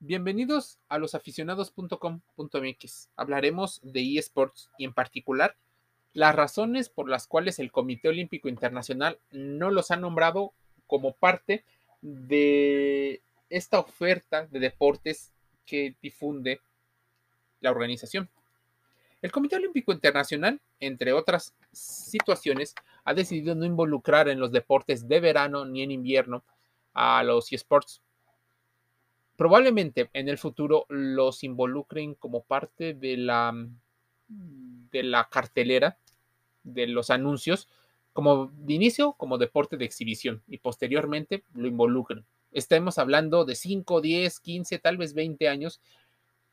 Bienvenidos a losaficionados.com.mx. Hablaremos de eSports y en particular las razones por las cuales el Comité Olímpico Internacional no los ha nombrado como parte de esta oferta de deportes que difunde la organización. El Comité Olímpico Internacional, entre otras situaciones, ha decidido no involucrar en los deportes de verano ni en invierno a los eSports probablemente en el futuro los involucren como parte de la, de la cartelera de los anuncios, como de inicio, como deporte de exhibición, y posteriormente lo involucren. Estamos hablando de 5, 10, 15, tal vez 20 años,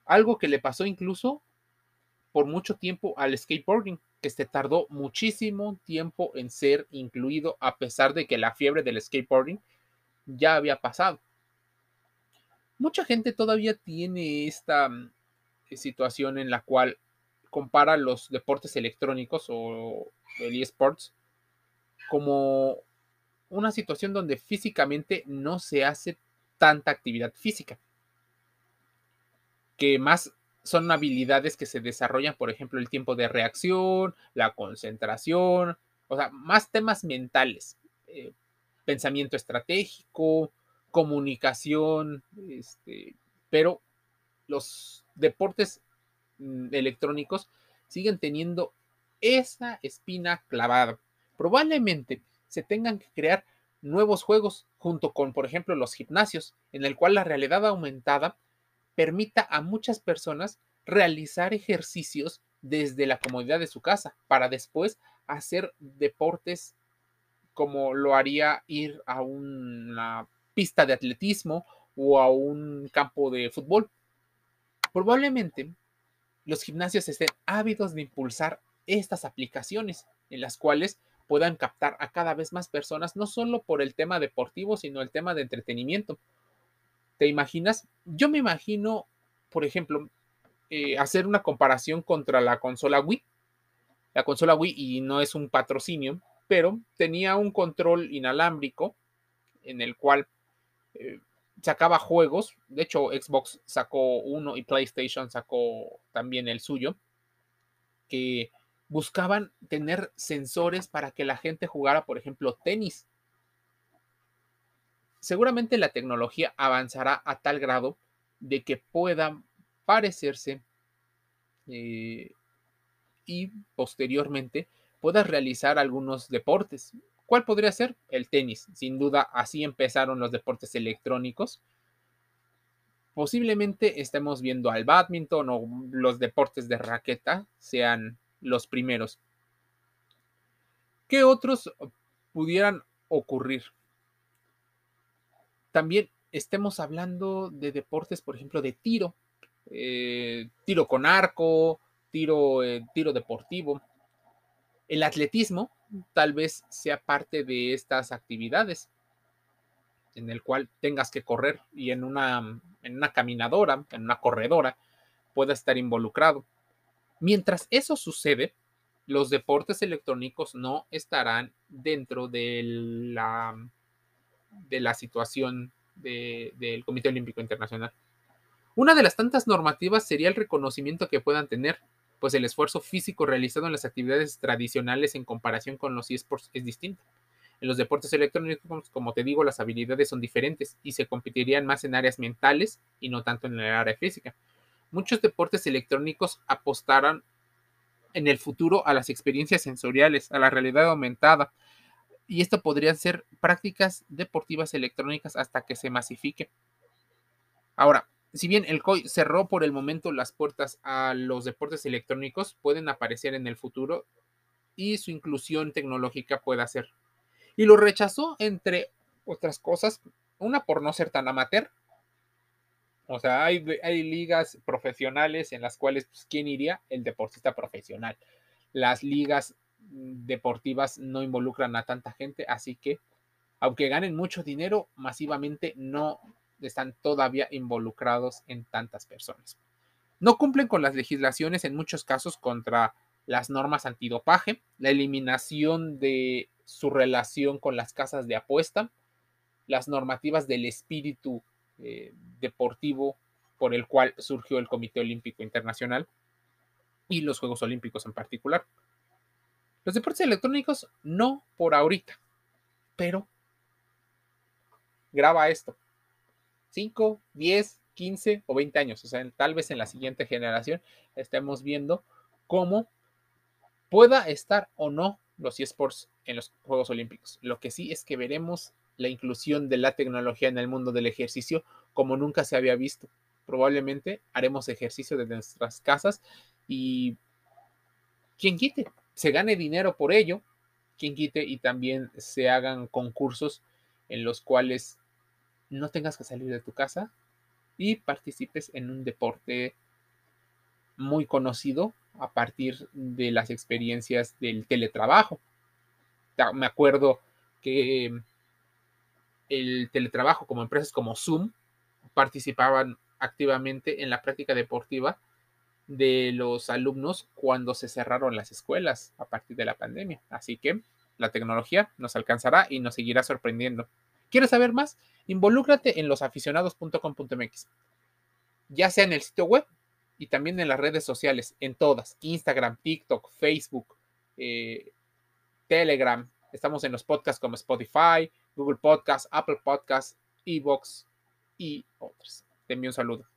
algo que le pasó incluso por mucho tiempo al skateboarding, que se tardó muchísimo tiempo en ser incluido, a pesar de que la fiebre del skateboarding ya había pasado mucha gente todavía tiene esta mm, eh, situación en la cual compara los deportes electrónicos o el eSports como una situación donde físicamente no se hace tanta actividad física, que más son habilidades que se desarrollan, por ejemplo, el tiempo de reacción, la concentración, o sea, más temas mentales, eh, pensamiento estratégico, comunicación, este, pero los deportes mm, electrónicos siguen teniendo esa espina clavada. Probablemente se tengan que crear nuevos juegos junto con, por ejemplo, los gimnasios, en el cual la realidad aumentada permita a muchas personas realizar ejercicios desde la comodidad de su casa para después hacer deportes como lo haría ir a una pista de atletismo o a un campo de fútbol. Probablemente los gimnasios estén ávidos de impulsar estas aplicaciones en las cuales puedan captar a cada vez más personas, no solo por el tema deportivo, sino el tema de entretenimiento. ¿Te imaginas? Yo me imagino, por ejemplo, eh, hacer una comparación contra la consola Wii. La consola Wii, y no es un patrocinio, pero tenía un control inalámbrico en el cual eh, sacaba juegos. De hecho, Xbox sacó uno y PlayStation sacó también el suyo. Que buscaban tener sensores para que la gente jugara, por ejemplo, tenis. Seguramente la tecnología avanzará a tal grado de que pueda parecerse eh, y posteriormente puedas realizar algunos deportes. ¿Cuál podría ser? El tenis. Sin duda, así empezaron los deportes electrónicos. Posiblemente estemos viendo al badminton o los deportes de raqueta sean los primeros. ¿Qué otros pudieran ocurrir? También estemos hablando de deportes, por ejemplo, de tiro, eh, tiro con arco, tiro, eh, tiro deportivo. El atletismo tal vez sea parte de estas actividades en el cual tengas que correr y en una, en una caminadora, en una corredora, pueda estar involucrado. Mientras eso sucede, los deportes electrónicos no estarán dentro de la, de la situación del Comité Olímpico Internacional. Una de las tantas normativas sería el reconocimiento que puedan tener pues el esfuerzo físico realizado en las actividades tradicionales en comparación con los esports es distinto. En los deportes electrónicos, como te digo, las habilidades son diferentes y se competirían más en áreas mentales y no tanto en el área física. Muchos deportes electrónicos apostarán en el futuro a las experiencias sensoriales, a la realidad aumentada, y esto podrían ser prácticas deportivas electrónicas hasta que se masifique. Ahora, si bien el COI cerró por el momento las puertas a los deportes electrónicos, pueden aparecer en el futuro y su inclusión tecnológica puede ser. Y lo rechazó, entre otras cosas, una por no ser tan amateur. O sea, hay, ligas profesionales en las cuales, pues, ¿quién iría? El deportista profesional. Las ligas deportivas no involucran a tanta gente, así que, aunque ganen mucho dinero, masivamente no están todavía involucrados en tantas personas. No cumplen con las legislaciones en muchos casos contra las normas antidopaje, la eliminación de su relación con las casas de apuesta, las normativas del espíritu eh, deportivo por el cual surgió el Comité Olímpico Internacional y los Juegos Olímpicos en particular. Los deportes electrónicos no por ahorita, pero graba esto. 5, 10, 15 o 20 años, o sea, tal vez en la siguiente generación estemos viendo cómo pueda estar o no los eSports en los Juegos Olímpicos. Lo que sí es que veremos la inclusión de la tecnología en el mundo del ejercicio como nunca se había visto. Probablemente haremos ejercicio desde nuestras casas y quien quite, se gane dinero por ello, quien quite y también se hagan concursos en los cuales no tengas que salir de tu casa y participes en un deporte muy conocido a partir de las experiencias del teletrabajo. Me acuerdo que el teletrabajo como empresas como Zoom participaban activamente en la práctica deportiva de los alumnos cuando se cerraron las escuelas a partir de la pandemia. Así que la tecnología nos alcanzará y nos seguirá sorprendiendo. ¿Quieres saber más? Involúcrate en losaficionados.com.mx, ya sea en el sitio web y también en las redes sociales, en todas, Instagram, TikTok, Facebook, eh, Telegram. Estamos en los podcasts como Spotify, Google Podcasts, Apple Podcasts, Evox y otros. Te envío un saludo.